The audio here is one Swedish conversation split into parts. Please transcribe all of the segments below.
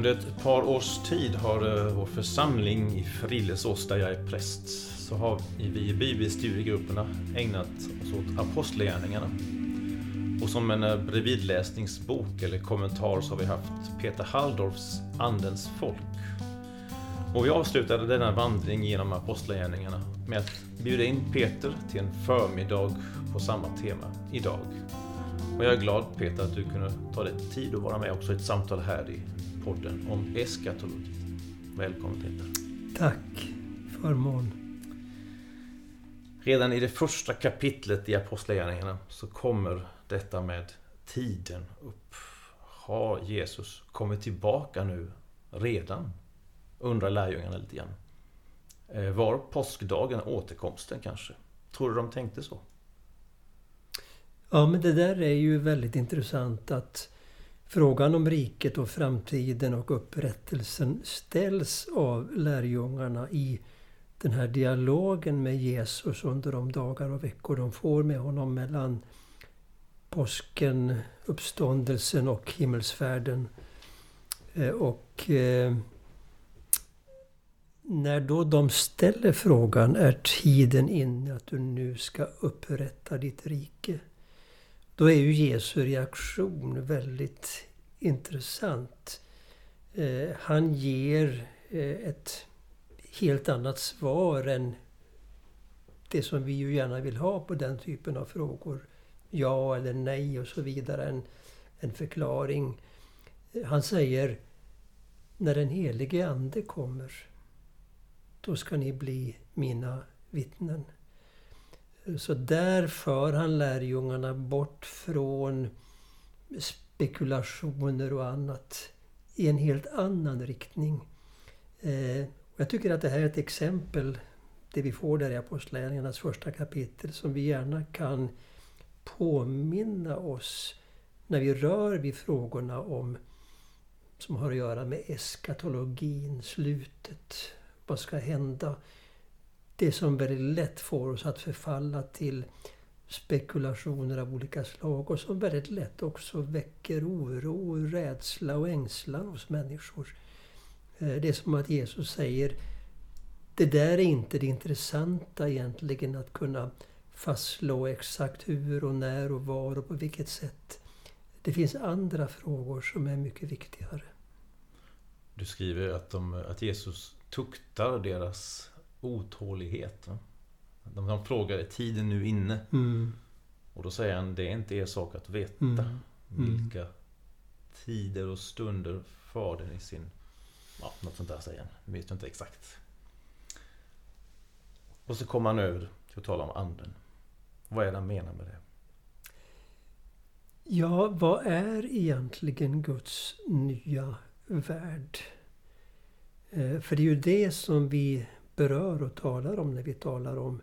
Under ett par års tid har eh, vår församling i Frillesås, där jag är präst, så har vi i bibelstudiegrupperna ägnat oss åt apostlagärningarna. Och som en eh, bredvidläsningsbok eller kommentar så har vi haft Peter Halldorfs Andens folk. Och vi avslutade denna vandring genom apostlagärningarna med att bjuda in Peter till en förmiddag på samma tema idag. Och jag är glad Peter att du kunde ta dig tid att vara med också i ett samtal här i podden om eskatologi. Välkommen Peter. Tack. Förmån. Redan i det första kapitlet i Apostlagärningarna så kommer detta med tiden upp. Har Jesus kommit tillbaka nu redan? Undrar lärjungarna lite grann. Eh, var påskdagen återkomsten kanske? Tror du de tänkte så? Ja, men det där är ju väldigt intressant att frågan om riket och framtiden och upprättelsen ställs av lärjungarna i den här dialogen med Jesus under de dagar och veckor de får med honom mellan påsken, uppståndelsen och himmelsfärden. Eh, och eh, när då de ställer frågan, är tiden inne att du nu ska upprätta ditt rike? Då är ju Jesu reaktion väldigt intressant. Eh, han ger eh, ett helt annat svar än det som vi ju gärna vill ha på den typen av frågor. Ja eller nej och så vidare. En, en förklaring. Eh, han säger när den helige Ande kommer då ska ni bli mina vittnen. Så där för han lärjungarna bort från spekulationer och annat i en helt annan riktning. Eh, jag tycker att det här är ett exempel, det vi får där i Apostlagärningarnas första kapitel, som vi gärna kan påminna oss när vi rör vid frågorna om som har att göra med eskatologin, slutet, vad ska hända? Det som väldigt lätt får oss att förfalla till spekulationer av olika slag och som väldigt lätt också väcker oro, rädsla och ängslan hos människor. Eh, det är som att Jesus säger det där är inte det intressanta egentligen att kunna fastslå exakt hur och när och var och på vilket sätt. Det finns andra frågor som är mycket viktigare. Du skriver att, de, att Jesus tuktar deras otålighet. De, de frågar, är tiden nu inne? Mm. Och då säger han, det är inte er sak att veta mm. mm. vilka tider och stunder Fadern i sin Ja, något sånt där säger han. Jag vet inte exakt. Och så kommer han över till att tala om anden. Vad är det han menar med det? Ja, vad är egentligen Guds nya värld? Eh, för det är ju det som vi berör och talar om när vi talar om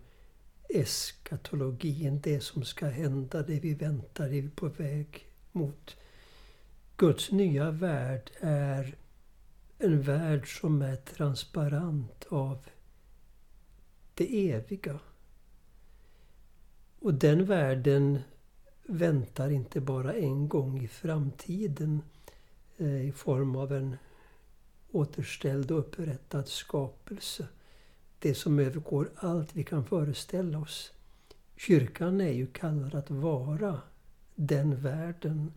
eskatologin. Det som ska hända, det vi väntar, det vi är på väg mot. Guds nya värld är en värld som är transparent av det eviga. Och den världen väntar inte bara en gång i framtiden eh, i form av en återställd och upprättad skapelse. Det som övergår allt vi kan föreställa oss. Kyrkan är ju kallad att vara den världen,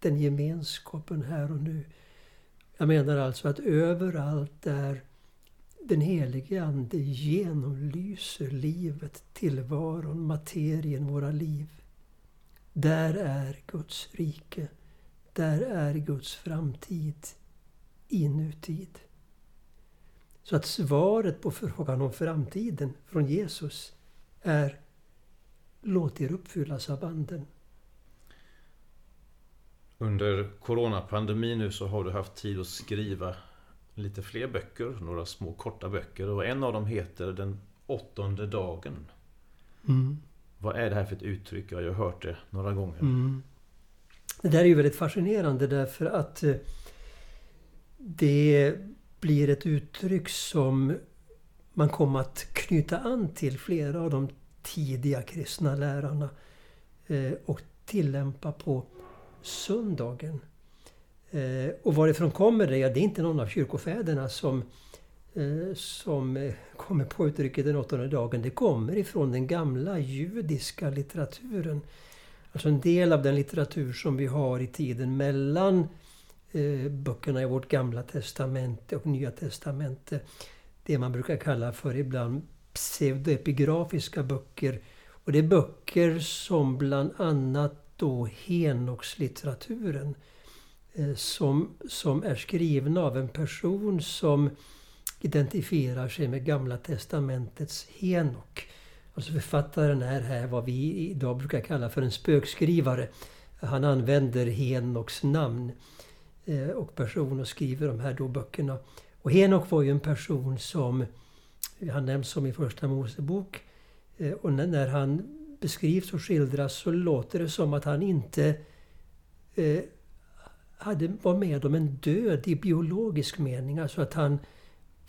den gemenskapen här och nu. Jag menar alltså att överallt där den helige Ande genomlyser livet, tillvaron, materien, våra liv. Där är Guds rike. Där är Guds framtid i nutid. Så att svaret på frågan om framtiden från Jesus är Låt er uppfyllas av Anden. Under coronapandemin nu så har du haft tid att skriva lite fler böcker, några små korta böcker. Och en av dem heter Den åttonde dagen. Mm. Vad är det här för ett uttryck? Jag har hört det några gånger. Mm. Det där är ju väldigt fascinerande därför att eh, det blir ett uttryck som man kom att knyta an till flera av de tidiga kristna lärarna eh, och tillämpa på söndagen. Eh, och varifrån kommer det? Ja, det är inte någon av kyrkofäderna som, eh, som kommer på uttrycket den åttonde dagen. Det kommer ifrån den gamla judiska litteraturen. Alltså en del av den litteratur som vi har i tiden mellan eh, Eh, böckerna i vårt gamla testamente och nya testamente. Det man brukar kalla för ibland pseudoepigrafiska böcker. Och det är böcker som bland annat då Henokslitteraturen eh, som, som är skrivna av en person som identifierar sig med Gamla Testamentets Henok. Alltså författaren är här vad vi idag brukar kalla för en spökskrivare. Han använder Henoks namn Eh, och person och skriver de här då böckerna. Och Henok var ju en person som han nämns som i Första Mosebok. Eh, och när han beskrivs och skildras så låter det som att han inte eh, hade, var med om en död i biologisk mening. Alltså att han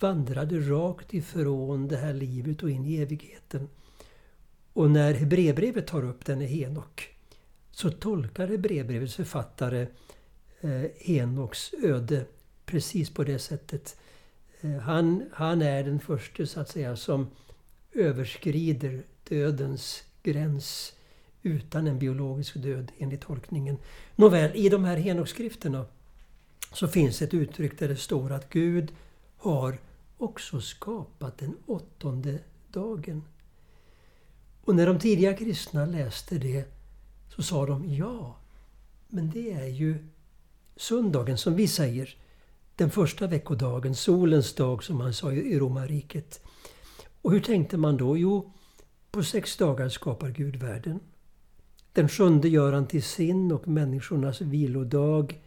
vandrade rakt ifrån det här livet och in i evigheten. Och när Hebreerbrevet tar upp denne Henok så tolkar Hebreerbrevets författare Eh, Enoks Henoks öde precis på det sättet. Eh, han, han är den första så att säga som överskrider dödens gräns utan en biologisk död enligt tolkningen. Nåväl, i de här Henokskrifterna så finns ett uttryck där det står att Gud har också skapat den åttonde dagen. Och när de tidiga kristna läste det så sa de ja, men det är ju söndagen som vi säger. Den första veckodagen, solens dag som man sa i romarriket. Och hur tänkte man då? Jo, på sex dagar skapar Gud världen. Den sjunde gör han till sin och människornas vilodag.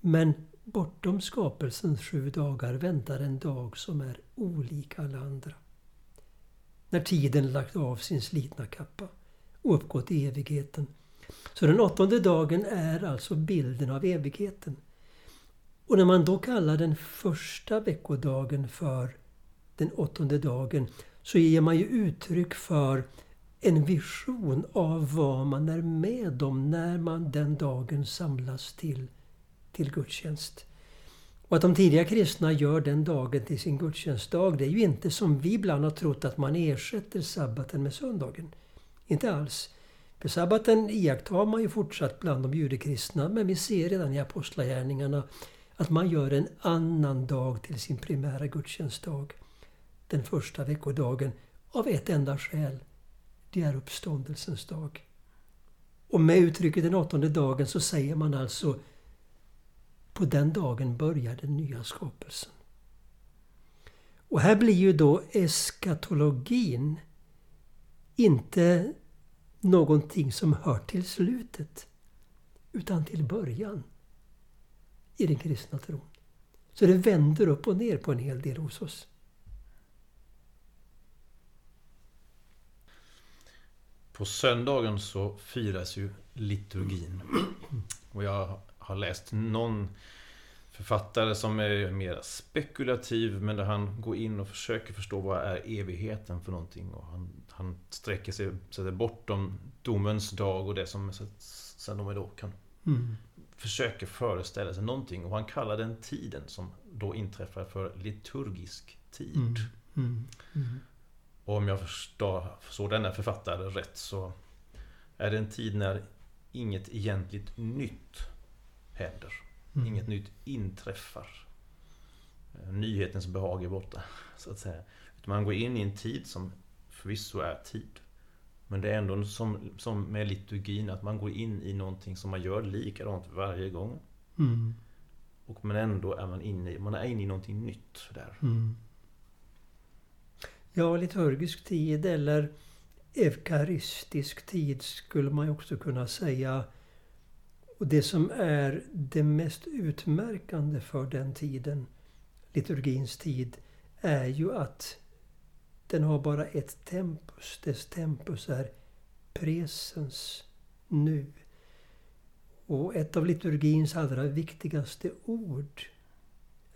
Men bortom skapelsens sju dagar väntar en dag som är olik alla andra. När tiden lagt av sin slitna kappa och uppgått i evigheten. Så den åttonde dagen är alltså bilden av evigheten. Och när man då kallar den första veckodagen för den åttonde dagen så ger man ju uttryck för en vision av vad man är med om när man den dagen samlas till, till gudstjänst. Och att de tidiga kristna gör den dagen till sin gudstjänstdag, det är ju inte som vi ibland har trott att man ersätter sabbaten med söndagen. Inte alls. För sabbaten iakttar man ju fortsatt bland de judekristna, men vi ser redan i Apostlagärningarna att man gör en annan dag till sin primära gudstjänstdag den första veckodagen av ett enda skäl. Det är uppståndelsens dag. Och med uttrycket den åttonde dagen så säger man alltså på den dagen börjar den nya skapelsen. Och här blir ju då eskatologin inte någonting som hör till slutet utan till början i den kristna tron. Så det vänder upp och ner på en hel del hos oss. På söndagen så firas ju liturgin. Och jag har läst någon författare som är mer spekulativ men där han går in och försöker förstå vad är evigheten för någonting. Och han, han sträcker sig så bortom domens dag och det som de då kan mm. försöka föreställa sig någonting. Och han kallar den tiden som då inträffar för liturgisk tid. Mm. Mm. mm. Och om jag förstår, förstår denna författare rätt så är det en tid när inget egentligt nytt händer. Mm. Inget nytt inträffar. Eh, nyhetens behag är borta, så att säga. Man går in i en tid som förvisso är tid. Men det är ändå som, som med liturgin, att man går in i någonting som man gör likadant varje gång. Mm. Och men ändå är man inne, man är inne i någonting nytt där. Mm. Ja, liturgisk tid eller eukaristisk tid skulle man också kunna säga. Och det som är det mest utmärkande för den tiden, liturgins tid, är ju att den har bara ett tempus. Dess tempus är presens, nu. Och ett av liturgins allra viktigaste ord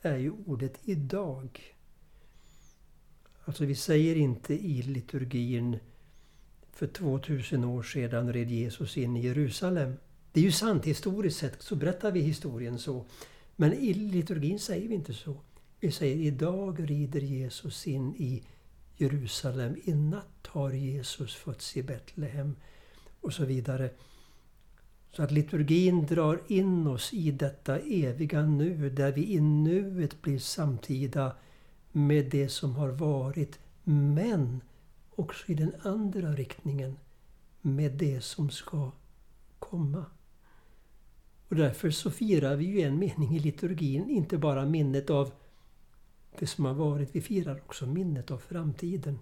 är ju ordet idag. Alltså vi säger inte i liturgin för 2000 år sedan red Jesus in i Jerusalem. Det är ju sant, historiskt sett så berättar vi historien så. Men i liturgin säger vi inte så. Vi säger idag rider Jesus in i Jerusalem. I natt har Jesus fötts i Betlehem. Och så vidare. Så att liturgin drar in oss i detta eviga nu, där vi i nuet blir samtida med det som har varit. Men också i den andra riktningen, med det som ska komma. Och därför så firar vi ju en mening i liturgin, inte bara minnet av det som har varit, vi firar också minnet av framtiden.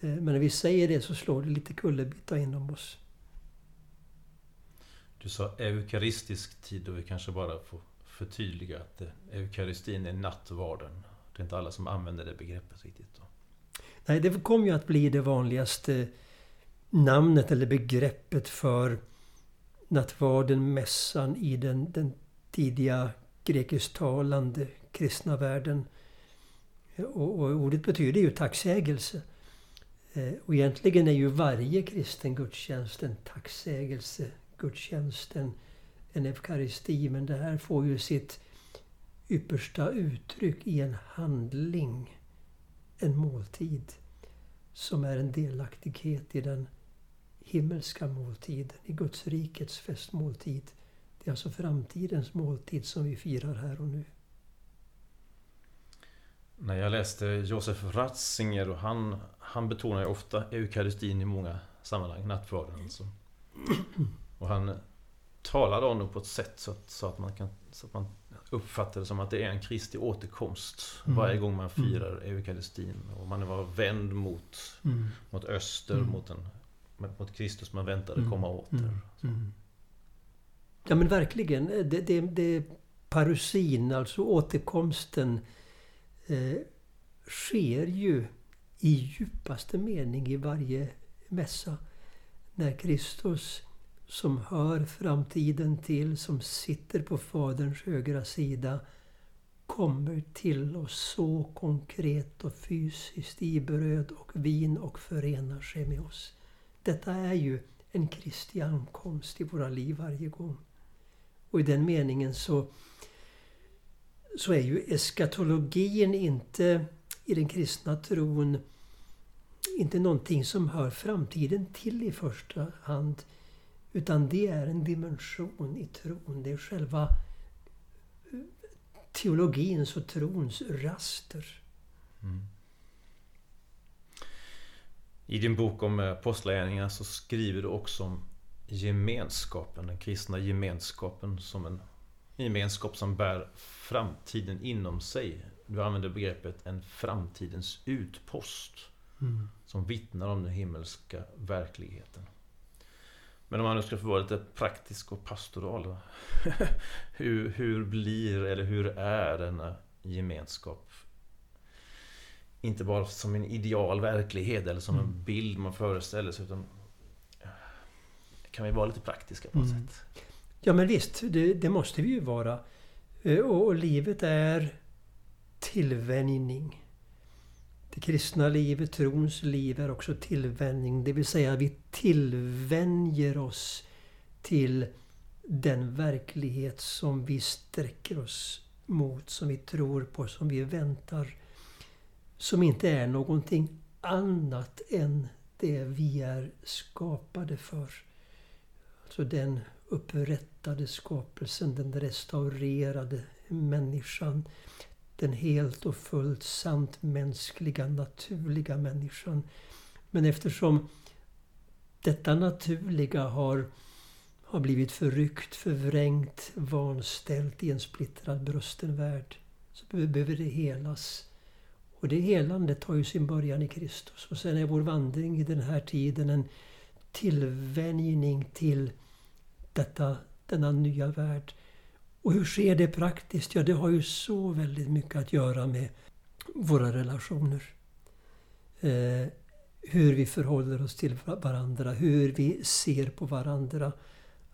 Eh, men när vi säger det så slår det lite kullerbytta inom oss. Du sa eukaristisk tid och vi kanske bara får förtydliga att eukaristin är nattvarden. Det är inte alla som använder det begreppet riktigt. Då. Nej, det kommer ju att bli det vanligaste namnet eller begreppet för nattvarden, mässan i den, den tidiga grekisktalande kristna världen. Och, och, ordet betyder ju tacksägelse. Eh, och egentligen är ju varje kristen gudstjänst en tacksägelse gudstjänsten, en eukaristi. Men det här får ju sitt yppersta uttryck i en handling, en måltid, som är en delaktighet i den himmelska måltiden, i Guds rikets festmåltid. Det är alltså framtidens måltid som vi firar här och nu. När jag läste Josef Ratzinger och han, han betonar ju ofta eukaristin i många sammanhang, nattvarden alltså. Och han talade om det på ett sätt så att, så att, man, kan, så att man uppfattar det som att det är en Kristi återkomst mm. varje gång man mm. firar mm. eukaristin. Och man var vänd mot, mm. mot öster, mm. mot, en, mot Kristus man väntade mm. komma åter. Ja men verkligen. Det, det, det parusin, alltså återkomsten, eh, sker ju i djupaste mening i varje mässa. När Kristus som hör framtiden till, som sitter på Faderns högra sida, kommer till oss så konkret och fysiskt i bröd och vin och förenar sig med oss. Detta är ju en Kristi ankomst i våra liv varje gång. Och i den meningen så, så är ju eskatologin inte i den kristna tron inte någonting som hör framtiden till i första hand. Utan det är en dimension i tron. Det är själva eh, teologins och trons raster. Mm. I din bok om apostlagärningarna så skriver du också om gemenskapen, den kristna gemenskapen som en gemenskap som bär framtiden inom sig. Du använder begreppet en framtidens utpost. Mm. Som vittnar om den himmelska verkligheten. Men om man nu ska få vara lite praktisk och pastoral. hur, hur blir, eller hur är denna gemenskap? Inte bara som en ideal verklighet eller som mm. en bild man föreställer sig. Utan kan vi vara lite praktiska på något mm. sätt? Ja men visst, det, det måste vi ju vara. Eh, och, och livet är tillvänjning. Det kristna livet, trons liv, är också tillvänjning. Det vill säga vi tillvänjer oss till den verklighet som vi sträcker oss mot, som vi tror på, som vi väntar. Som inte är någonting annat än det vi är skapade för. Alltså den upprättade skapelsen, den restaurerade människan den helt och fullt sant mänskliga, naturliga människan. Men eftersom detta naturliga har, har blivit förryckt, förvrängt, vanställt i en splittrad brusten värld så behöver det helas. Och det helandet har ju sin början i Kristus. Och sen är vår vandring i den här tiden en tillvänjning till detta, denna nya värld. Och hur sker det praktiskt? Ja, det har ju så väldigt mycket att göra med våra relationer. Eh, hur vi förhåller oss till varandra, hur vi ser på varandra.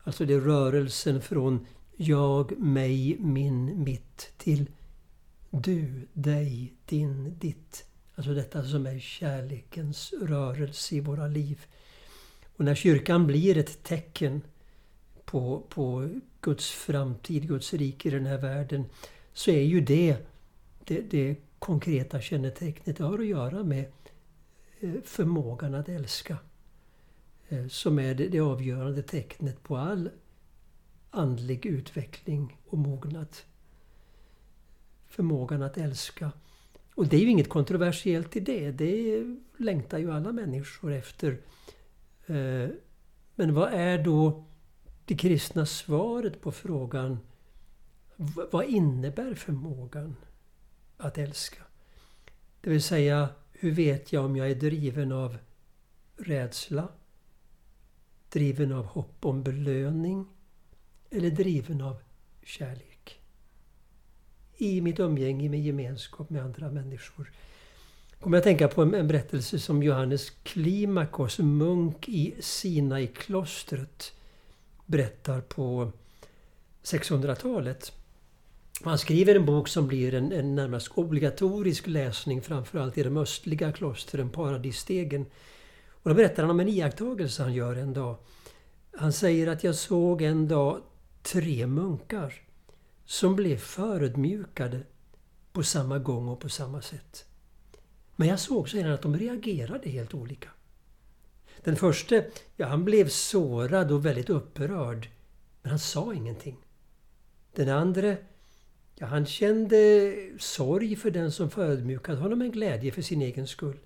Alltså det är rörelsen från jag, mig, min, mitt till du, dig, din, ditt. Alltså detta som är kärlekens rörelse i våra liv. Och när kyrkan blir ett tecken på, på Guds framtid, Guds rike i den här världen, så är ju det det, det konkreta kännetecknet. Det har att göra med eh, förmågan att älska. Eh, som är det, det avgörande tecknet på all andlig utveckling och mognad. Förmågan att älska. Och det är ju inget kontroversiellt i det. Det längtar ju alla människor efter. Eh, men vad är då det kristna svaret på frågan vad innebär förmågan att älska? Det vill säga, hur vet jag om jag är driven av rädsla? Driven av hopp om belöning? Eller driven av kärlek? I mitt umgänge med gemenskap med andra människor. Kommer jag att tänka på en, berättelse som Johannes Klimakos, munk i Sinai-klostret, berättar på 600-talet. Han skriver en bok som blir en, en närmast obligatorisk läsning framförallt i de östliga klostren, Paradisstegen. Och då berättar han om en iakttagelse han gör en dag. Han säger att jag såg en dag tre munkar som blev förödmjukade på samma gång och på samma sätt. Men jag såg sedan att de reagerade helt olika. Den första, ja han blev sårad och väldigt upprörd. Men han sa ingenting. Den andra, ja han kände sorg för den som förödmjukat honom men glädje för sin egen skull.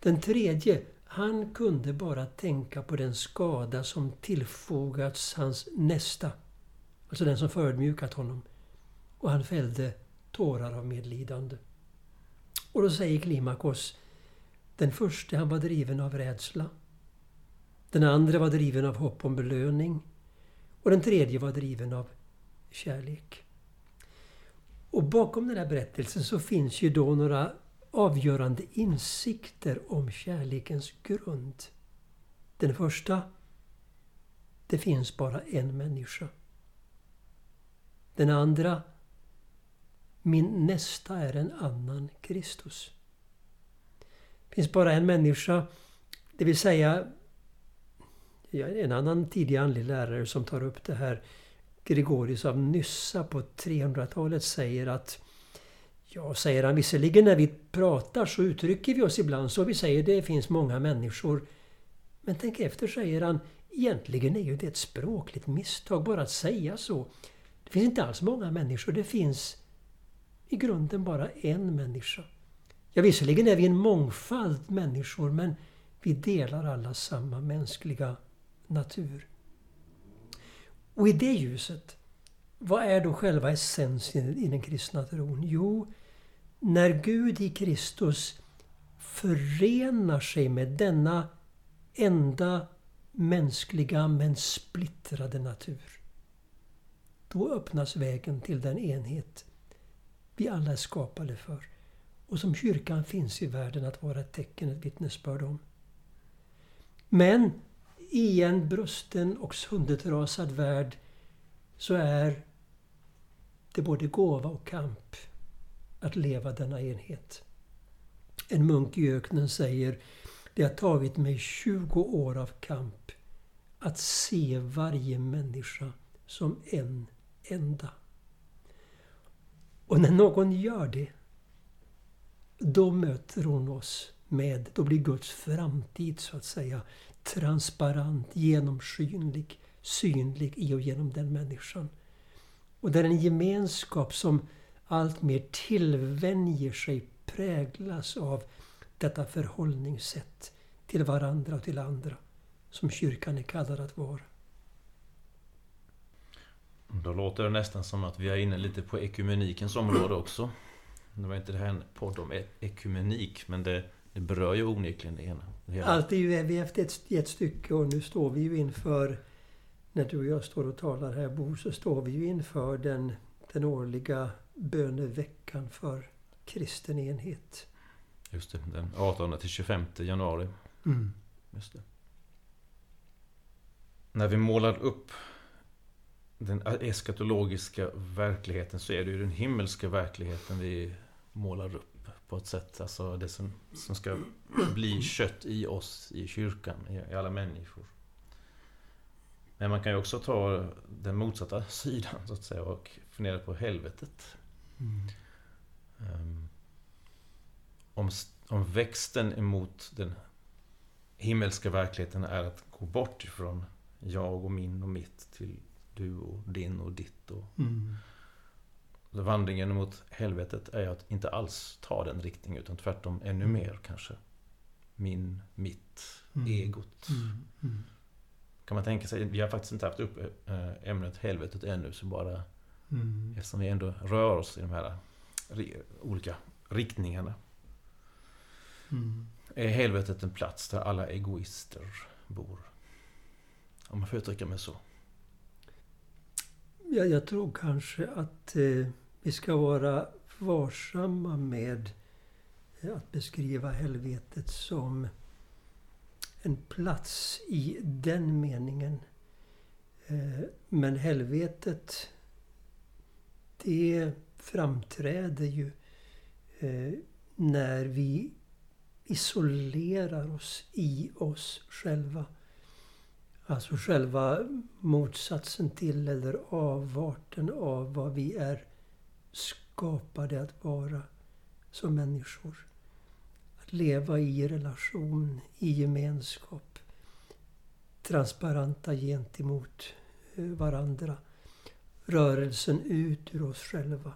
Den tredje, han kunde bara tänka på den skada som tillfogats hans nästa. Alltså den som förödmjukat honom. Och han fällde tårar av medlidande. Och då säger Klimakos, den första han var driven av rädsla. Den andra var driven av hopp om belöning. Och den tredje var driven av kärlek. Och bakom den här berättelsen så finns ju då några avgörande insikter om kärlekens grund. Den första, det finns bara en människa. Den andra, min nästa är en annan Kristus. Det finns bara en människa, det vill säga en annan tidig andlig lärare som tar upp det här, Gregorius av Nyssa på 300-talet säger att Ja, säger han, visserligen när vi pratar så uttrycker vi oss ibland så. Vi säger det finns många människor. Men tänk efter, säger han, egentligen är ju det ett språkligt misstag bara att säga så. Det finns inte alls många människor, det finns i grunden bara en människa. Ja, visserligen är vi en mångfald människor, men vi delar alla samma mänskliga natur. Och i det ljuset, vad är då själva essensen i den kristna tron? Jo, när Gud i Kristus förenar sig med denna enda mänskliga men splittrade natur. Då öppnas vägen till den enhet vi alla är skapade för och som kyrkan finns i världen att vara ett tecken, ett vittnesbörd om. Men i en brusten och söndertrasad värld så är det både gåva och kamp att leva denna enhet. En munk i öknen säger det har tagit mig 20 år av kamp att se varje människa som en enda. Och när någon gör det, då möter hon oss med, då blir Guds framtid så att säga transparent, genomskinlig, synlig i och genom den människan. Och det är en gemenskap som allt mer tillvänjer sig, präglas av detta förhållningssätt till varandra och till andra som kyrkan är kallad att vara. Då låter det nästan som att vi är inne lite på ekumenikens område också. Det var inte det här en podd om e- ekumenik, men det, det berör ju onekligen det ena. Det Allt är ju efter ett, ett stycke och nu står vi ju inför, när du och jag står och talar här Bo, så står vi ju inför den, den årliga böneveckan för kristen enhet. Just det, den 18 till 25 januari. Mm. Just det. När vi målar upp den eskatologiska verkligheten så är det ju den himmelska verkligheten vi målar upp på ett sätt. Alltså det som, som ska bli kött i oss, i kyrkan, i, i alla människor. Men man kan ju också ta den motsatta sidan så att säga och fundera på helvetet. Mm. Um, om, om växten emot den himmelska verkligheten är att gå bort ifrån jag och min och mitt till du och din och ditt. Och Mm. Vandringen mot helvetet är att inte alls ta den riktningen utan tvärtom ännu Mm. mer kanske. Min, mitt, Mm. egot. Mm. Mm. Kan man tänka sig, vi har faktiskt inte haft upp eh, ämnet helvetet ännu så bara Mm. eftersom vi ändå rör oss i de här olika riktningarna. Mm. Är helvetet en plats där alla egoister bor? Om man får uttrycka mig så. Ja, jag tror kanske att eh, vi ska vara varsamma med eh, att beskriva helvetet som en plats i den meningen. Eh, men helvetet, det framträder ju eh, när vi isolerar oss i oss själva. Alltså själva motsatsen till eller avarten av vad vi är skapade att vara som människor. Att leva i relation, i gemenskap. Transparenta gentemot eh, varandra. Rörelsen ut ur oss själva.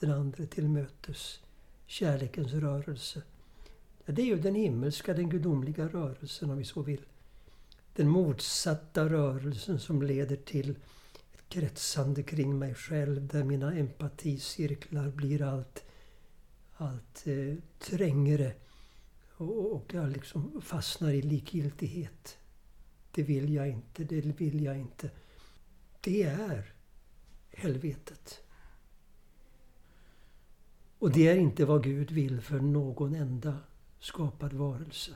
Den andra till mötes. Kärlekens rörelse. Ja, det är ju den himmelska, den gudomliga rörelsen om vi så vill den motsatta rörelsen som leder till kretsande kring mig själv där mina empaticirklar blir allt, allt eh, trängre och, och jag liksom fastnar i likgiltighet. Det vill jag inte, det vill jag inte. Det är helvetet. Och det är inte vad Gud vill för någon enda skapad varelse.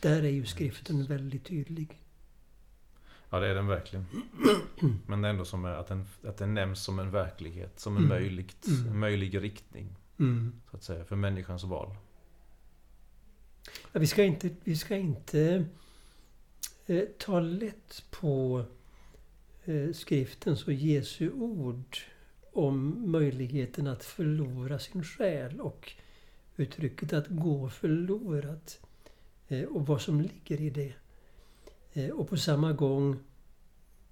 Där är ju skriften väldigt tydlig. Ja, det är den verkligen. Men ändå som är att den, att den nämns som en verklighet, som en, Mm. möjligt, Mm. en möjlig riktning. Så att säga, för människans val. Ja, vi ska inte, vi ska inte eh, ta lätt på eh, skriftens och Jesu ord om möjligheten att förlora sin själ och uttrycket att gå förlorat eh, och vad som ligger i det. Eh, och på samma gång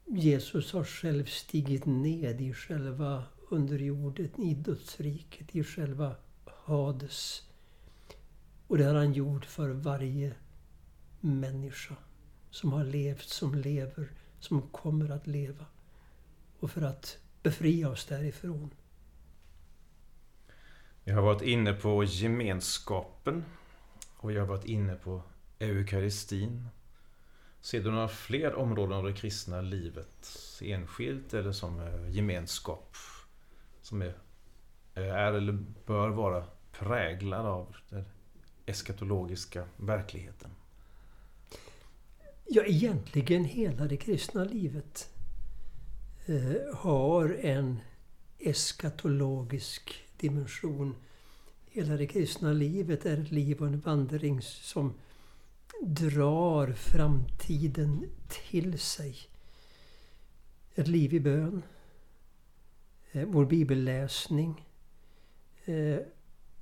Jesus har själv stigit ned i själva underjorden i dödsriket, i själva Hades. Och det har han gjort för varje människa som har levt, som lever, som kommer att leva. Och för att befria oss därifrån. Vi har varit inne på gemenskapen. Och vi har varit inne på eukaristin. Ser du några fler områden av det kristna livet? Enskilt eller som eh, gemenskap? Som är, eh, är eller bör vara präglad av den eskatologiska verkligheten? Ja, egentligen hela det kristna livet eh, har en eskatologisk dimension. Hela det kristna livet är ett liv och en vandring som drar framtiden till sig. Ett liv i bön. Eh, vår bibelläsning eh,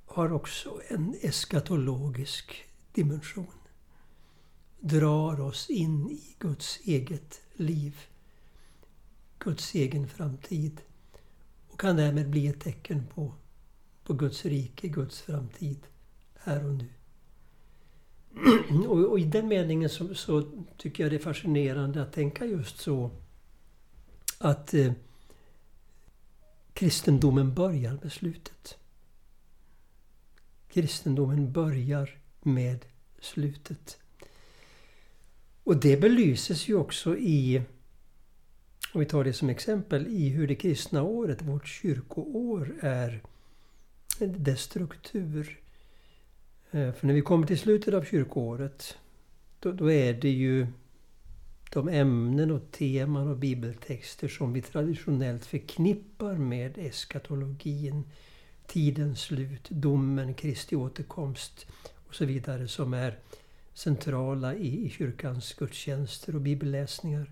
har också en eskatologisk dimension drar oss in i Guds eget liv. Guds egen framtid. Och kan därmed bli ett tecken på, på Guds rike, Guds framtid här och nu. Och, och i den meningen så, så, tycker jag det är fascinerande att tänka just så att eh, kristendomen börjar med slutet. Kristendomen börjar med slutet. Och det belyses ju också i, om vi tar det som exempel, i hur det kristna året, vårt kyrkoår, är eh, dess struktur. Eh, för när vi kommer till slutet av kyrkoåret, då, då är det ju de ämnen och teman och bibeltexter som vi traditionellt förknippar med eskatologin, tidens slut, domen, Kristi återkomst och så vidare som är centrala i, i kyrkans gudstjänster och bibelläsningar.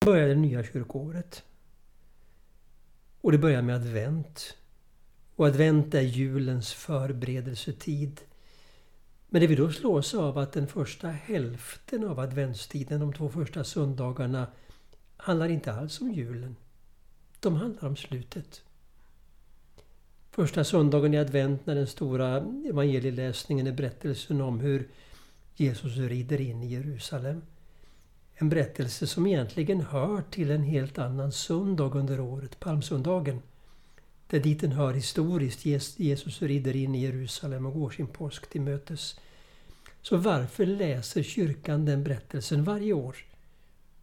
börjar det nya kyrkoåret. Och det börjar med advent. Och advent är julens förberedelsetid. Men det vi då slås av att den första hälften av adventstiden, de två första söndagarna, handlar inte alls om julen. De handlar om slutet. Första söndagen i advent när den stora evangelieläsningen är berättelsen om hur Jesus rider in i Jerusalem. En berättelse som egentligen hör till en helt annan söndag under året, palmsöndagen. Där dit den hör historiskt. Jesus rider in i Jerusalem och går sin påsk till mötes. Så varför läser kyrkan den berättelsen varje år?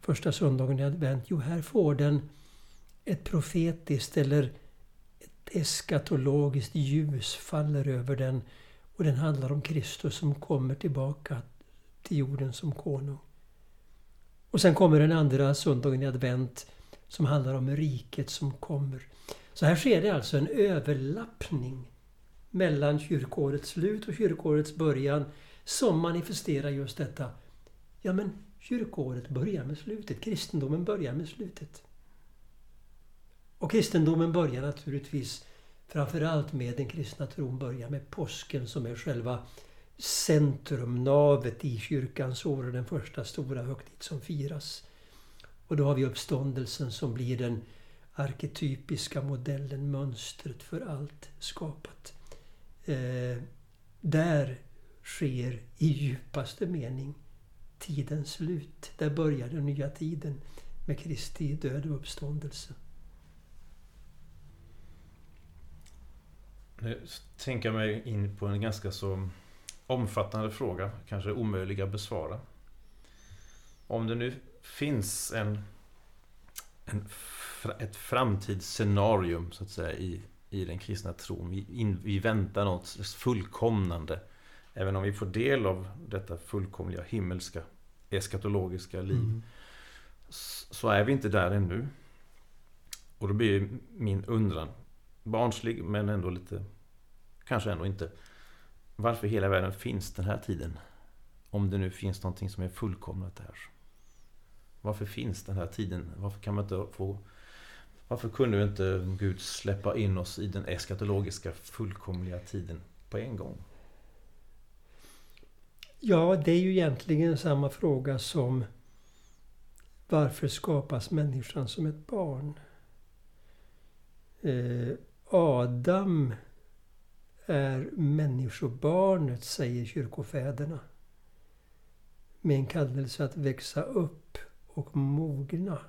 Första söndagen i advent? Jo, här får den ett profetiskt eller ett eskatologiskt ljus faller över den och den handlar om Kristus som kommer tillbaka till jorden som konung. Och sen kommer den andra söndagen i advent som handlar om riket som kommer. Så här sker det alltså en överlappning mellan kyrkårets slut och kyrkårets början som manifesterar just detta. Ja men kyrkåret börjar med slutet, kristendomen börjar med slutet. Och kristendomen börjar naturligtvis framförallt med den kristna tron börjar med påsken som är själva centrumnavet i kyrkans år och den första stora högtid som firas. Och då har vi uppståndelsen som blir den arketypiska modellen, mönstret för allt skapat. Eh, där sker i djupaste mening tidens slut. Där börjar den nya tiden med Kristi död och uppståndelse. Nu tänker jag mig in på en ganska så omfattande fråga, kanske omöjlig att besvara. Om det nu finns en, en ett framtidsscenarium så att säga i, i den kristna tron. Vi, in, vi väntar något fullkomnande. Även om vi får del av detta fullkomliga himmelska eskatologiska liv. Mm. Så är vi inte där ännu. Och då blir min undran barnslig men ändå lite kanske ändå inte varför hela världen finns den här tiden. Om det nu finns någonting som är fullkomnat där. Varför finns den här tiden? Varför kan man inte få varför kunde inte Gud släppa in oss i den eskatologiska fullkomliga tiden på en gång? Ja, det är ju egentligen samma fråga som varför skapas människan som ett barn? Eh, Adam är människobarnet, säger kyrkofäderna. Med en kallelse att växa upp och mogna.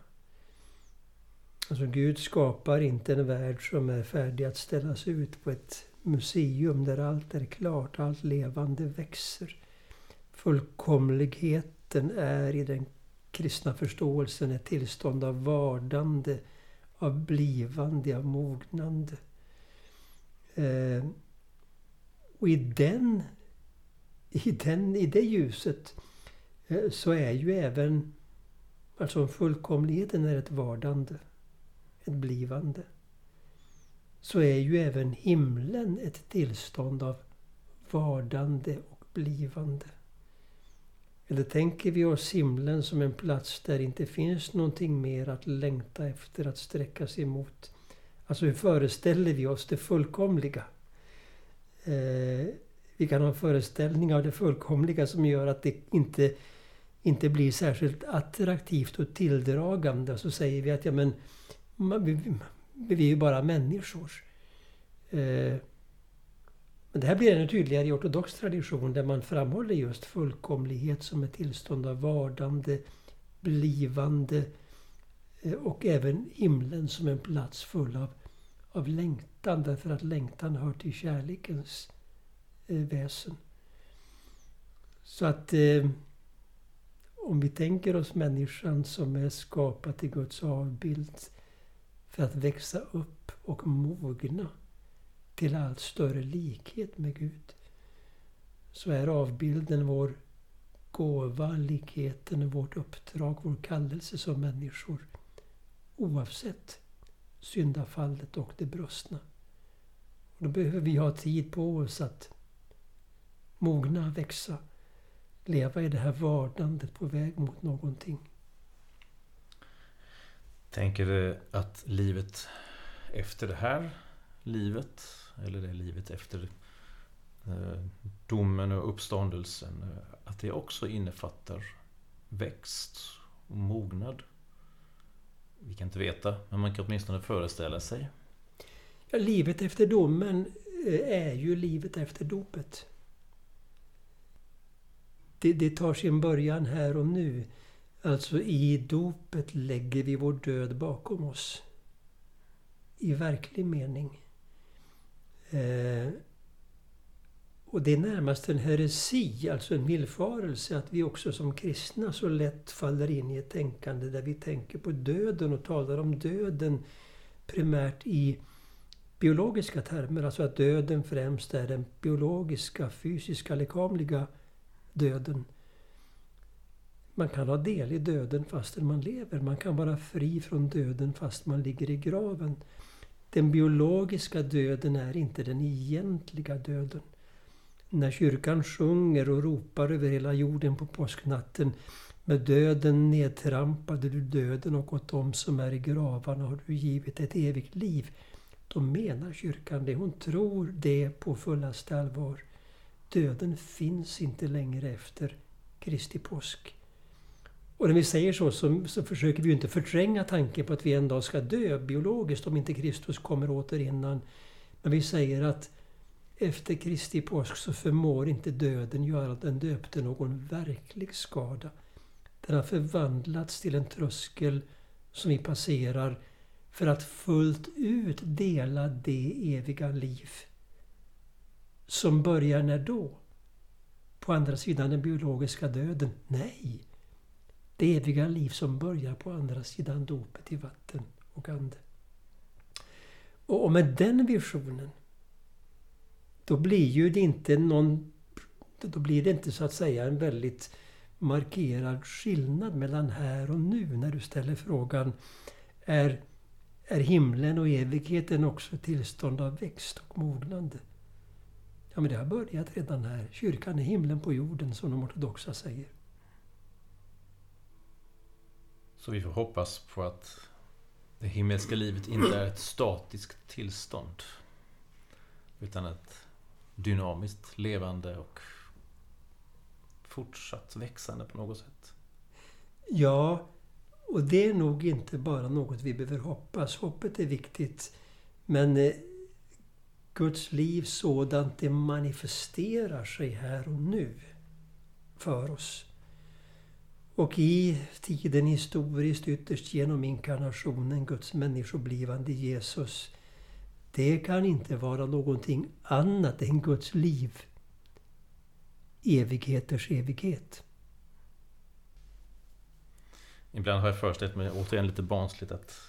Alltså Gud skapar inte en värld som är färdig att ställas ut på ett museum där allt är klart, allt levande växer. Fullkomligheten är i den kristna förståelsen ett tillstånd av vardande, av blivande, av mognande. Eh, och i den, i den, i det ljuset eh, så är ju även, alltså fullkomligheten är ett vardande, ett blivande. Så är ju även himlen ett tillstånd av vardande och blivande. Eller tänker vi oss himlen som en plats där det inte finns någonting mer att längta efter, att sträcka sig emot? Alltså hur föreställer vi oss det fullkomliga? Eh, vi kan ha en föreställning av det fullkomliga som gör att det inte, inte blir särskilt attraktivt och tilldragande. Så säger vi att ja, men, vi, vi är ju bara människor. Eh, men det här blir ännu tydligare i ortodox tradition där man framhåller just fullkomlighet som ett tillstånd av vardande, blivande eh, och även himlen som en plats full av av längtan därför att längtan hör till kärlekens eh, väsen. Så att eh, om vi tänker oss människan som är skapad till Guds avbild för att växa upp och mogna till allt större likhet med Gud. Så är avbilden vår gåva, likheten, vårt uppdrag, vår kallelse som människor. Oavsett syndafallet och det brustna. Och då behöver vi ha tid på oss att mogna, växa, leva i det här vardandet på väg mot någonting. Tänker du att livet efter det här livet, eller det livet efter eh, domen och uppståndelsen, eh, att det också innefattar växt och mognad? Vi kan inte veta, men man kan åtminstone föreställa sig. Ja, livet efter domen eh, är ju livet efter dopet. Det, det tar sin början här och nu. Alltså i dopet lägger vi vår död bakom oss. I verklig mening. Eh, och det är närmast en heresi, alltså en villfarelse, att vi också som kristna så lätt faller in i ett tänkande där vi tänker på döden och talar om döden primärt i biologiska termer. Alltså att döden främst är den biologiska, fysiska, lekamliga döden. Man kan ha del i döden fastän man lever. Man kan vara fri från döden fast man ligger i graven. Den biologiska döden är inte den egentliga döden. När kyrkan sjunger och ropar över hela jorden på påsknatten med döden nedtrampade du döden och åt dem som är i gravarna har du givit ett evigt liv. Då menar kyrkan det. Hon tror det på fullaste allvar. Döden finns inte längre efter Kristi påsk. Och när vi säger så, så, så försöker vi ju inte förtränga tanken på att vi en dag ska dö biologiskt om inte Kristus kommer åter innan. Men vi säger att efter Kristi påsk så förmår inte döden göra den döpte någon verklig skada. Den har förvandlats till en tröskel som vi passerar för att fullt ut dela det eviga liv som börjar när då? På andra sidan den biologiska döden? Nej! Det eviga liv som börjar på andra sidan dopet i vatten och ande. Och med den visionen då blir ju det inte någon... Då blir det inte så att säga en väldigt markerad skillnad mellan här och nu när du ställer frågan är, är himlen och evigheten också tillstånd av växt och mognande? Ja, men det har börjat redan här. Kyrkan är himlen på jorden, som de ortodoxa säger. Så vi får hoppas på att det himmelska livet inte är ett statiskt tillstånd. Utan ett dynamiskt, levande och fortsatt växande på något sätt. Ja, och det är nog inte bara något vi behöver hoppas. Hoppet är viktigt. Men eh, Guds liv sådant det manifesterar sig här och nu för oss. Och i tiden historiskt ytterst genom inkarnationen, Guds människoblivande Jesus. Det kan inte vara någonting annat än Guds liv. Evigheters evighet. Ibland har jag föreställt mig, återigen lite barnsligt, att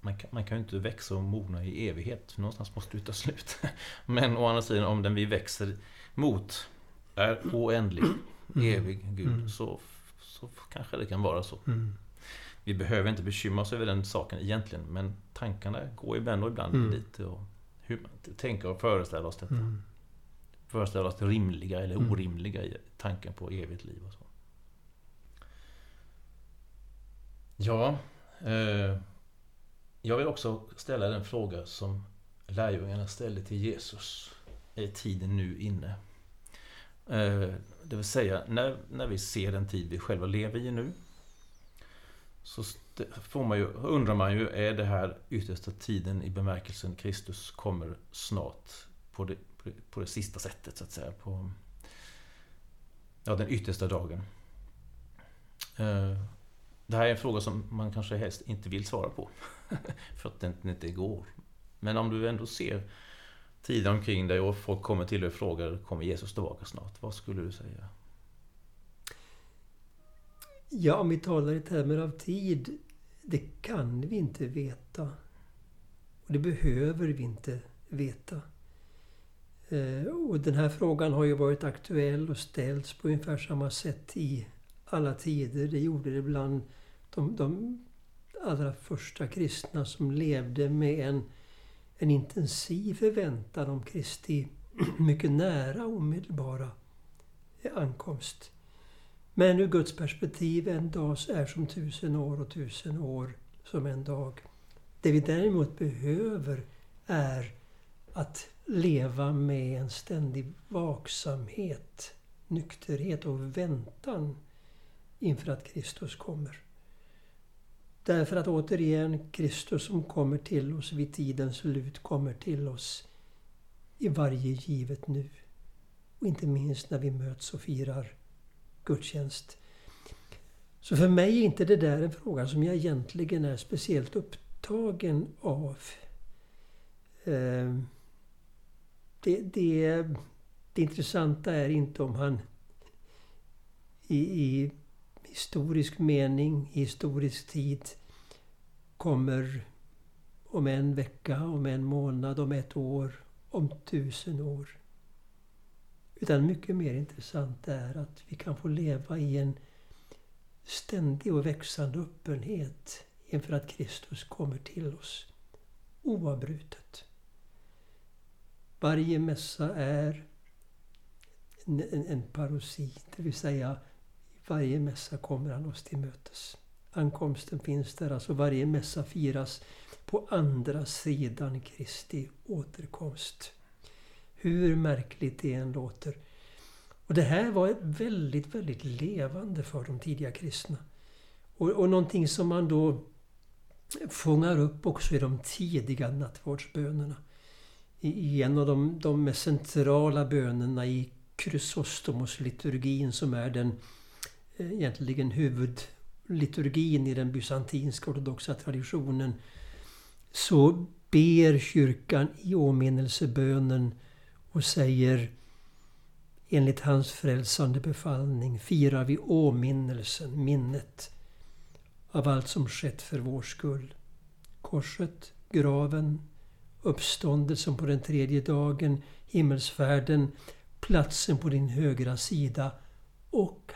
man kan, man kan ju inte växa och mogna i evighet. Någonstans måste det ta slut. Men å andra sidan, om den vi växer mot är oändlig, mm. evig Gud, mm. så så kanske det kan vara så. Mm. Vi behöver inte bekymra oss över den saken egentligen, men tankarna går ibland och ibland mm. dit. Och hur man tänker och föreställer oss detta. Mm. Föreställer oss det rimliga eller mm. orimliga i tanken på evigt liv och så. Ja, eh, jag vill också ställa den fråga som lärjungarna ställde till Jesus. Är tiden nu inne? Eh, det vill säga, när, när vi ser den tid vi själva lever i nu så får man ju, undrar man ju, är det här yttersta tiden i bemärkelsen Kristus kommer snart på det, på det sista sättet, så att säga. På ja, den yttersta dagen. Eh, det här är en fråga som man kanske helst inte vill svara på. för att den inte går. Men om du ändå ser tiden omkring dig och folk kommer till dig och frågar kommer Jesus tillbaka snart? Vad skulle du säga? Ja, om vi talar i termer av tid. Det kan vi inte veta. Och det behöver vi inte veta. Eh, och den här frågan har ju varit aktuell och ställts på ungefär samma sätt i alla tider. Det gjorde det bland de, de allra första kristna som levde med en en intensiv förväntan om Kristi mycket nära omedelbara eh, ankomst. Men ur Guds perspektiv, en dag är som tusen år och tusen år som en dag. Det vi däremot behöver är att leva med en ständig vaksamhet, nykterhet och väntan inför att Kristus kommer. Därför att återigen, Kristus som kommer till oss vid tidens slut kommer till oss i varje givet nu. Och inte minst när vi möts och firar gudstjänst. Så för mig är inte det där en fråga som jag egentligen är speciellt upptagen av. Ehm, det, det, det intressanta är inte om han i, i historisk mening, i historisk tid kommer om en vecka, om en månad, om ett år, om tusen år. Utan mycket mer intressant är att vi kan få leva i en ständig och växande öppenhet inför att Kristus kommer till oss oavbrutet. Varje mässa är en, en, en parosi, det vill säga varje mässa kommer han oss till mötes. Ankomsten finns där, alltså varje mässa firas på andra sidan Kristi återkomst. Hur märkligt det än låter. Och det här var väldigt, väldigt levande för de tidiga kristna. Och, och någonting som man då fångar upp också i de tidiga nattvardsbönerna. I, i en av de, de mest centrala bönerna i Chrysostomos-liturgin som är den Eh, egentligen huvudliturgin i den bysantinska ortodoxa traditionen. Så ber kyrkan i åminnelsebönen och säger enligt hans frälsande befallning firar vi åminnelsen, minnet av allt som skett för vår skull. Korset, graven, uppståndelsen på den tredje dagen, himmelsfärden, platsen på din högra sida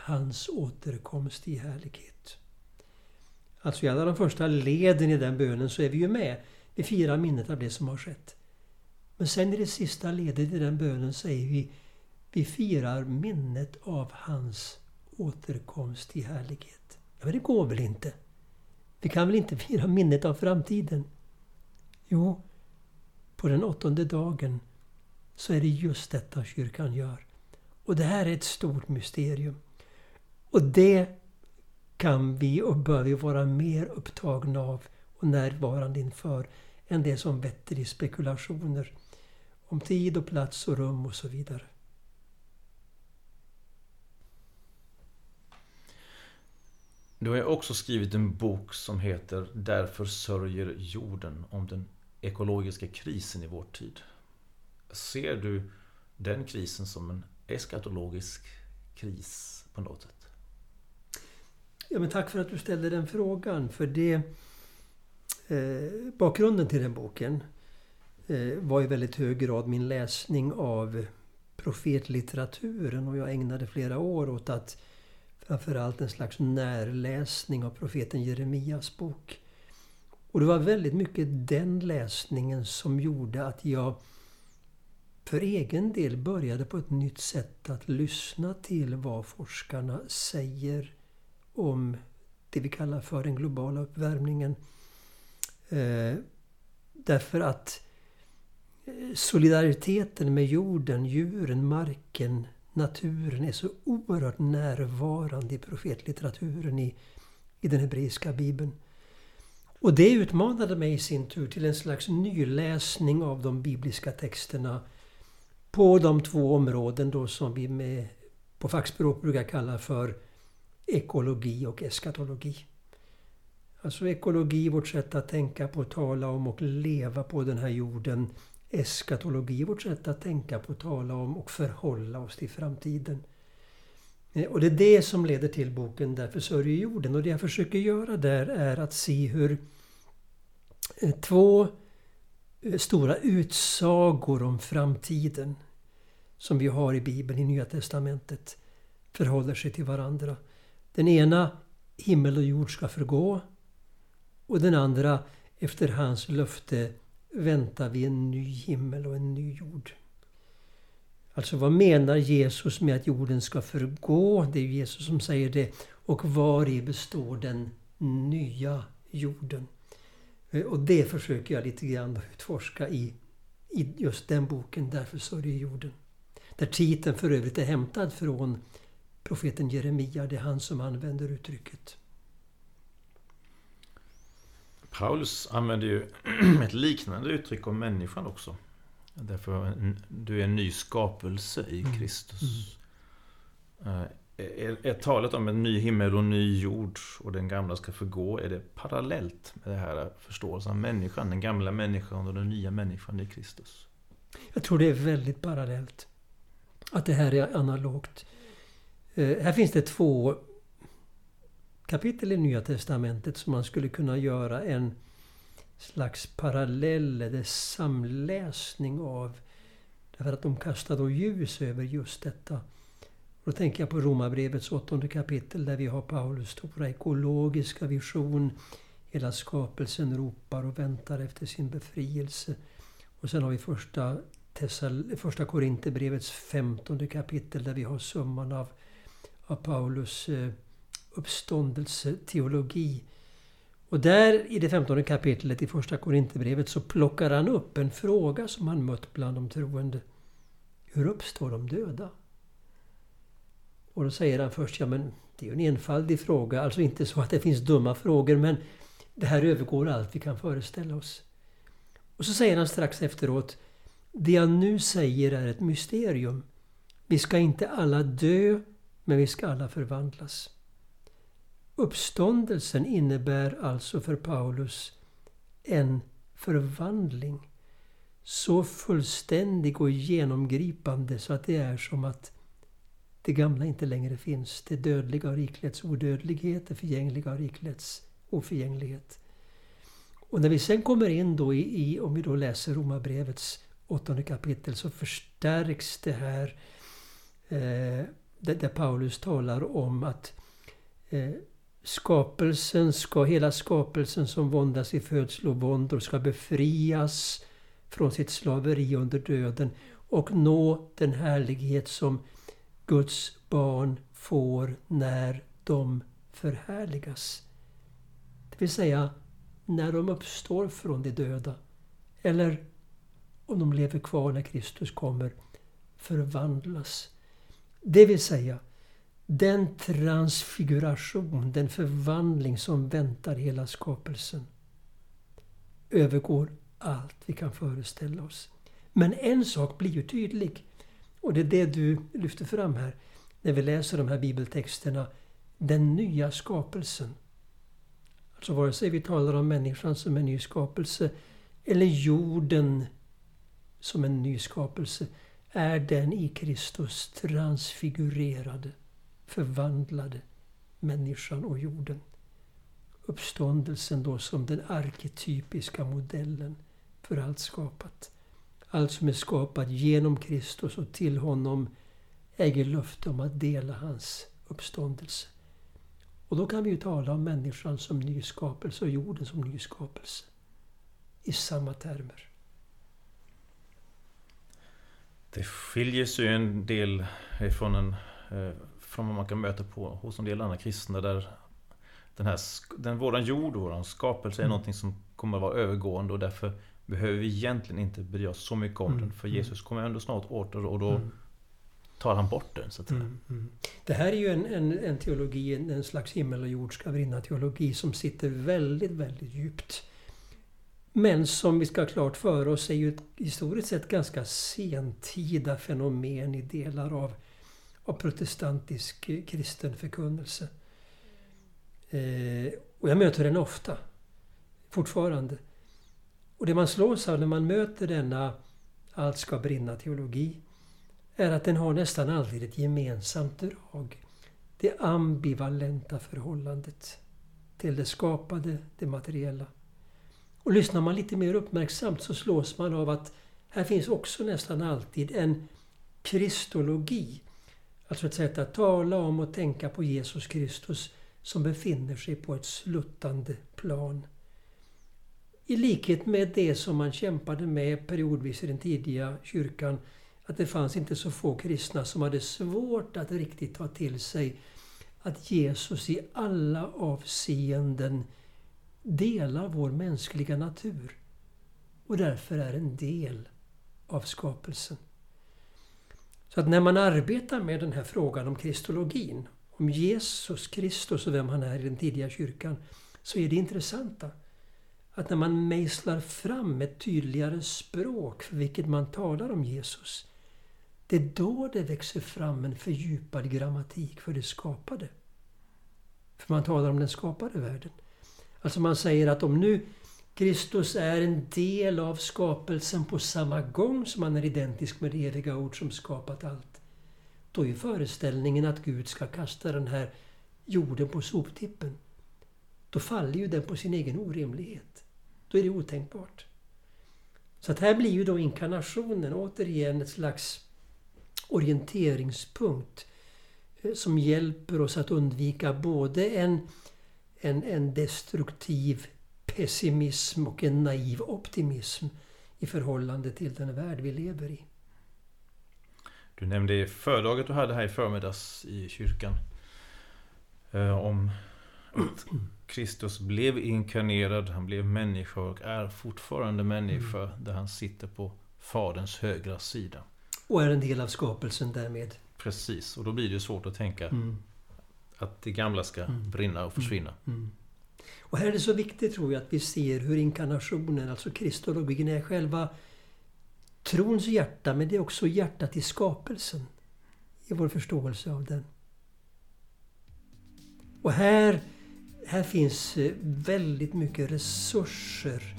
hans återkomst i härlighet. Alltså i alla de första leden i den bönen så är vi ju med. Vi firar minnet av det som har skett. Men sen i det sista ledet i den bönen säger vi vi firar minnet av hans återkomst i härlighet. Ja, men det går väl inte? Vi kan väl inte fira minnet av framtiden? Jo, på den åttonde dagen så är det just detta kyrkan gör. Och det här är ett stort mysterium. Och det kan vi och bör vi vara mer upptagna av och närvarande inför än det som vetter i spekulationer om tid och plats och rum och så vidare. Du har också skrivit en bok som heter Därför sörjer jorden om den ekologiska krisen i vår tid. Ser du den krisen som en eskatologisk kris på något sätt? Ja, men tack för att du ställde den frågan. För det eh, Bakgrunden till den boken eh, var i väldigt hög grad min läsning av profetlitteraturen och jag ägnade flera år åt att framförallt en slags närläsning av profeten Jeremias bok. Och det var väldigt mycket den läsningen som gjorde att jag för egen del började på ett nytt sätt att lyssna till vad forskarna säger om det vi kallar för den globala uppvärmningen. Eh, därför att eh, solidariteten med jorden, djuren, marken, naturen är så oerhört närvarande i profetlitteraturen i, i den hebreiska bibeln. Och det utmanade mig i sin tur till en slags nyläsning av de bibliska texterna på de två områden då som vi med, på fackspråk brukar kalla för ekologi och eskatologi. Alltså ekologi, vårt sätt att tänka på, tala om och leva på den här jorden eskatologi, vårt sätt att tänka på, tala om och förhålla oss till framtiden. Eh, och det är det som leder till boken Därför sörjer jorden. Och det jag försöker göra där är att se hur eh, två eh, stora utsagor om framtiden som vi har i Bibeln, i Nya Testamentet, förhåller sig till varandra. Den ena, himmel och jord ska förgå. Och den andra, efter hans löfte, väntar vi en ny himmel och en ny jord. Alltså vad menar Jesus med att jorden ska förgå? Det är Jesus som säger det. Och var i består den nya jorden? Eh, och det försöker jag lite grann utforska i, i just den boken, Därför sörjer jorden. Där titeln för övrigt är hämtad från profeten Jeremia. Det är han som använder uttrycket. Paulus använder ju ett liknande uttryck om människan också. Därför du är en ny skapelse i mm. Kristus. Mm. Mm. Är, är talet om en ny himmel och en ny jord och den gamla ska förgå, är det parallellt med det här förståelsen av människan? Den gamla människan och den nya människan i Kristus? Jag tror det är väldigt parallellt. Att det här är analogt. Eh, här finns det två kapitel i Nya Testamentet som man skulle kunna göra en slags parallell eller samläsning av. Därför att de kastar då ljus över just detta. Och då tänker jag på Romarbrevets åttonde kapitel där vi har Paulus stora ekologiska vision. Hela skapelsen ropar och väntar efter sin befrielse. Och sen har vi första, första Korinthierbrevets femtonde kapitel där vi har summan av, av Paulus eh, uppståndelseteologi. Och där i det femtonde kapitlet i första Korinthierbrevet så plockar han upp en fråga som han mött bland de troende. Hur uppstår de döda? Och då säger han först, ja men det är ju en enfaldig fråga. Alltså inte så att det finns dumma frågor men det här övergår allt vi kan föreställa oss. Och så säger han strax efteråt, det jag nu säger är ett mysterium. Vi ska inte alla dö, men vi ska alla förvandlas. Uppståndelsen innebär alltså för Paulus en förvandling. Så fullständig och genomgripande så att det är som att det gamla inte längre finns. Det dödliga har iklätts odödlighet, det förgängliga har iklätts oförgänglighet. Och när vi sen kommer in då i, i om vi då läser Romarbrevets åttonde kapitel så förstärks det här eh, där, där Paulus talar om att eh, skapelsen ska, hela skapelsen som våndas i födslovåndor ska befrias från sitt slaveri under döden och nå den härlighet som Guds barn får när de förhärligas. Det vill säga när de uppstår från de döda. Eller om de lever kvar när Kristus kommer, förvandlas. Det vill säga, den transfiguration, den förvandling som väntar hela skapelsen övergår allt vi kan föreställa oss. Men en sak blir ju tydlig. Och det är det du lyfter fram här när vi läser de här bibeltexterna. Den nya skapelsen. Alltså vare sig vi talar om människan som en ny skapelse eller jorden som en ny skapelse är den i Kristus transfigurerade förvandlade människan och jorden. Uppståndelsen då som den arketypiska modellen för allt skapat. Allt som är skapat genom Kristus och till honom äger löfte om att dela hans uppståndelse. Och då kan vi ju tala om människan som nyskapelse och jorden som nyskapelse. I samma termer. Det skiljer sig en del från en eh, från vad man kan möta på hos en del andra kristna där den här, den, våran jord och våran skapelse är mm. någonting som kommer att vara övergående och därför behöver vi egentligen inte bry oss så mycket om mm. den. För mm. Jesus kommer ändå snart åter och då mm. tar han bort den. Så att mm. Mm. Det här är ju en, en, en teologi, en, en slags himmel och jord ska brinna teologi som sitter väldigt, väldigt djupt. Men som vi ska ha klart för oss är ju ett historiskt sett ganska sentida fenomen i delar av av protestantisk kristen förkunnelse. Eh, och jag möter den ofta, fortfarande. Och det man slås av när man möter denna allt ska brinna-teologi är att den har nästan alltid ett gemensamt drag. Det ambivalenta förhållandet till det skapade, det materiella. Och lyssnar man lite mer uppmärksamt så slås man av att här finns också nästan alltid en kristologi Alltså ett sätt att tala om och tänka på Jesus Kristus som befinner sig på ett sluttande plan. I likhet med det som man kämpade med periodvis i den tidiga kyrkan, att det fanns inte så få kristna som hade svårt att riktigt ta till sig att Jesus i alla avseenden delar vår mänskliga natur och därför är en del av skapelsen. Så att när man arbetar med den här frågan om kristologin, om Jesus Kristus och vem han är i den tidiga kyrkan, så är det intressanta att när man mejslar fram ett tydligare språk för vilket man talar om Jesus, det är då det växer fram en fördjupad grammatik för det skapade. För man talar om den skapade världen. Alltså man säger att om nu Kristus är en del av skapelsen på samma gång som han är identisk med det eviga ord som skapat allt. Då är föreställningen att Gud ska kasta den här jorden på soptippen. Då faller ju den på sin egen orimlighet. Då är det otänkbart. Så att här blir ju då inkarnationen återigen ett slags orienteringspunkt eh, som hjälper oss att undvika både en, en, en destruktiv pessimism och en naiv optimism i förhållande till den värld vi lever i. Du nämnde föredraget du hade här i förmiddags i kyrkan eh, om att Kristus blev inkarnerad, han blev människa och är fortfarande människa mm. där han sitter på Faderns högra sida. Och är en del av skapelsen därmed. Precis, och då blir det svårt att tänka mm. Att det gamla ska mm. brinna och försvinna. Mm. mm. Och här är det så viktigt tror jag att vi ser hur inkarnationen, alltså kristologin, är själva trons hjärta, men det är också hjärtat i skapelsen. I vår förståelse av den. Och här, här finns eh, väldigt mycket resurser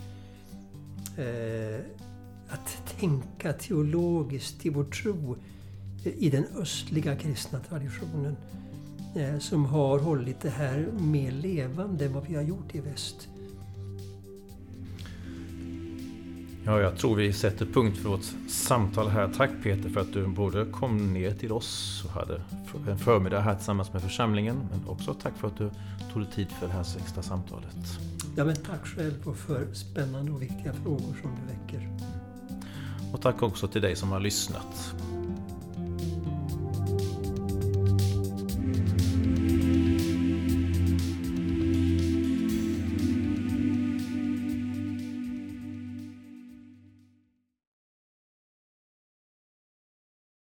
eh, att tänka teologiskt i vår tro eh, i den östliga kristna traditionen. Eh, som har hållit det här mer levande än vad vi har gjort i väst. Ja, jag tror vi sätter punkt för vårt samtal här. Tack Peter för att du både kom ner till oss och hade en förmiddag här tillsammans med församlingen. Men också tack för att du tog dig tid för det här sexta samtalet. Ja, men tack själv och för spännande och viktiga frågor som du väcker. Och tack också till dig som har lyssnat.